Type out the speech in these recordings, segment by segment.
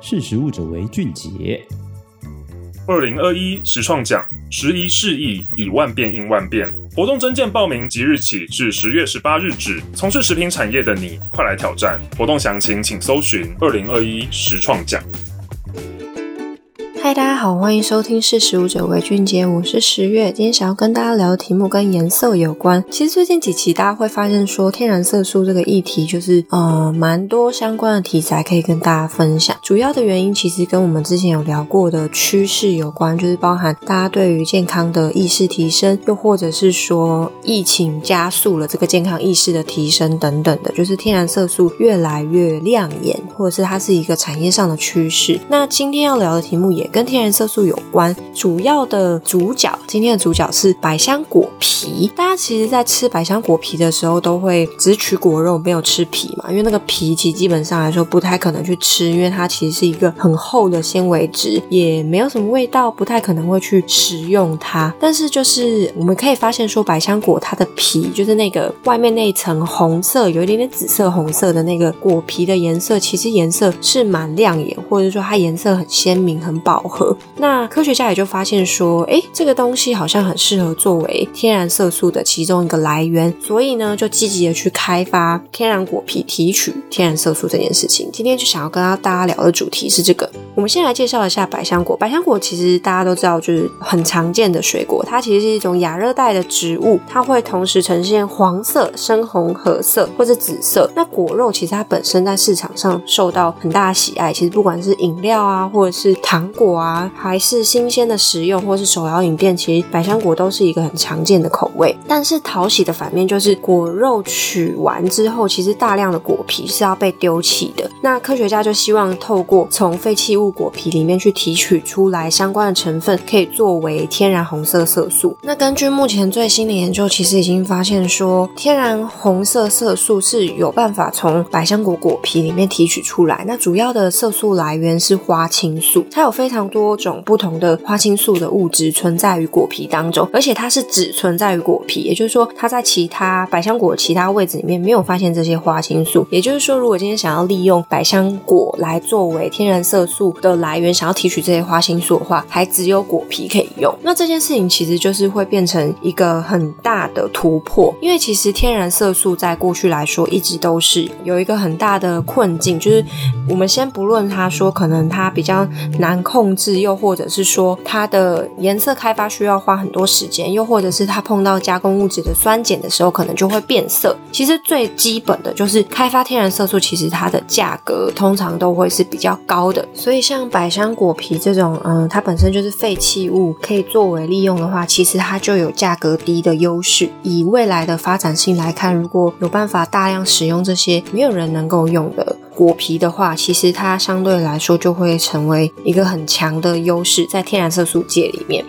识时务者为俊杰。二零二一实创奖，时移世易，以万变应万变。活动征件报名即日起至十月十八日止。从事食品产业的你，快来挑战！活动详情请搜寻二零二一实创奖。嗨，大家好，欢迎收听《识食物者为俊杰》，我是十月。今天想要跟大家聊的题目跟颜色有关。其实最近几期大家会发现说，天然色素这个议题就是呃蛮多相关的题材可以跟大家分享。主要的原因其实跟我们之前有聊过的趋势有关，就是包含大家对于健康的意识提升，又或者是说疫情加速了这个健康意识的提升等等的，就是天然色素越来越亮眼，或者是它是一个产业上的趋势。那今天要聊的题目也跟天然色素有关，主要的主角，今天的主角是百香果皮。大家其实，在吃百香果皮的时候，都会只取果肉，没有吃皮嘛，因为那个皮其实基本上来说不太可能去吃，因为它其实是一个很厚的纤维质，也没有什么味道，不太可能会去食用它。但是就是我们可以发现说，百香果它的皮，就是那个外面那一层红色，有一点点紫色红色的那个果皮的颜色，其实颜色是蛮亮眼，或者说它颜色很鲜明、很饱。呵，那科学家也就发现说，诶，这个东西好像很适合作为天然色素的其中一个来源，所以呢，就积极的去开发天然果皮提取天然色素这件事情。今天就想要跟大家聊的主题是这个。我们先来介绍一下百香果。百香果其实大家都知道，就是很常见的水果，它其实是一种亚热带的植物，它会同时呈现黄色、深红、褐色或者紫色。那果肉其实它本身在市场上受到很大的喜爱，其实不管是饮料啊，或者是糖果。啊，还是新鲜的食用，或是手摇饮店，其实百香果都是一个很常见的口味。但是讨喜的反面就是果肉取完之后，其实大量的果皮是要被丢弃的。那科学家就希望透过从废弃物果皮里面去提取出来相关的成分，可以作为天然红色色素。那根据目前最新的研究，其实已经发现说，天然红色色素是有办法从百香果果皮里面提取出来。那主要的色素来源是花青素，它有非常多种不同的花青素的物质存在于果皮当中，而且它是只存在于果皮，也就是说，它在其他百香果其他位置里面没有发现这些花青素。也就是说，如果今天想要利用百香果来作为天然色素的来源，想要提取这些花青素的话，还只有果皮可以用。那这件事情其实就是会变成一个很大的突破，因为其实天然色素在过去来说一直都是有一个很大的困境，就是我们先不论它说可能它比较难控。制，又或者是说它的颜色开发需要花很多时间，又或者是它碰到加工物质的酸碱的时候，可能就会变色。其实最基本的就是开发天然色素，其实它的价格通常都会是比较高的。所以像百香果皮这种，嗯，它本身就是废弃物，可以作为利用的话，其实它就有价格低的优势。以未来的发展性来看，如果有办法大量使用这些没有人能够用的果皮的话，其实它相对来说就会成为一个很强的优势，在天然色素界里面。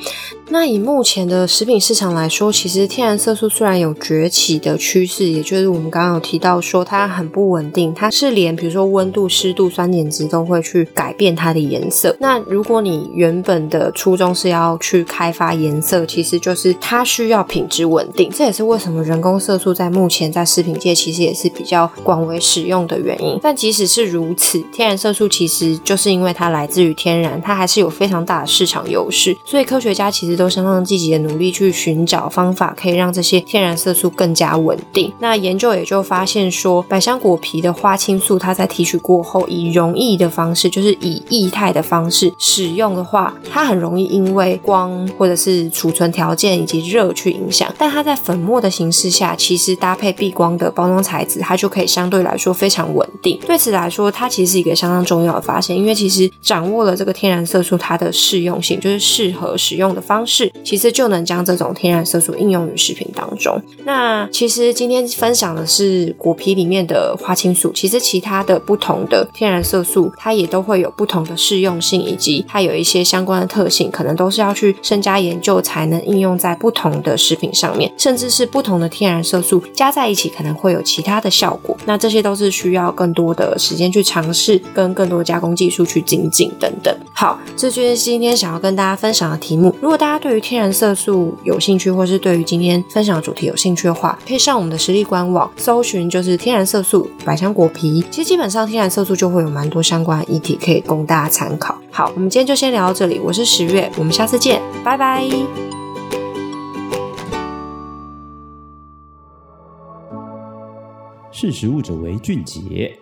那以目前的食品市场来说，其实天然色素虽然有崛起的趋势，也就是我们刚刚有提到说它很不稳定，它是连比如说温度、湿度、酸碱值都会去改变它的颜色。那如果你原本的初衷是要去开发颜色，其实就是它需要品质稳定。这也是为什么人工色素在目前在食品界其实也是比较广为使用的原因。但即使是如此，天然色素其实就是因为它来自于天然，它还是有非常大的市场优势。所以科学家其实都相当积极的努力去寻找方法，可以让这些天然色素更加稳定。那研究也就发现说，百香果皮的花青素，它在提取过后，以溶液的方式，就是以液态的方式使用的话，它很容易因为光或者是储存条件以及热去影响。但它在粉末的形式下，其实搭配避光的包装材质，它就可以相对来说非常稳定。对此来说，它其实是一个相当重要的发现，因为其实掌握了这个天然色素它的适用性，就是适合使用的方式。是，其实就能将这种天然色素应用于食品当中。那其实今天分享的是果皮里面的花青素，其实其他的不同的天然色素，它也都会有不同的适用性，以及它有一些相关的特性，可能都是要去深加研究才能应用在不同的食品上面，甚至是不同的天然色素加在一起可能会有其他的效果。那这些都是需要更多的的时间去尝试跟更多加工技术去精进等等。好，这就是今天想要跟大家分享的题目。如果大家对于天然色素有兴趣，或是对于今天分享的主题有兴趣的话，可以上我们的实力官网搜寻，就是天然色素百香果皮。其实基本上天然色素就会有蛮多相关的议题可以供大家参考。好，我们今天就先聊到这里。我是十月，我们下次见，拜拜。识食物者为俊杰。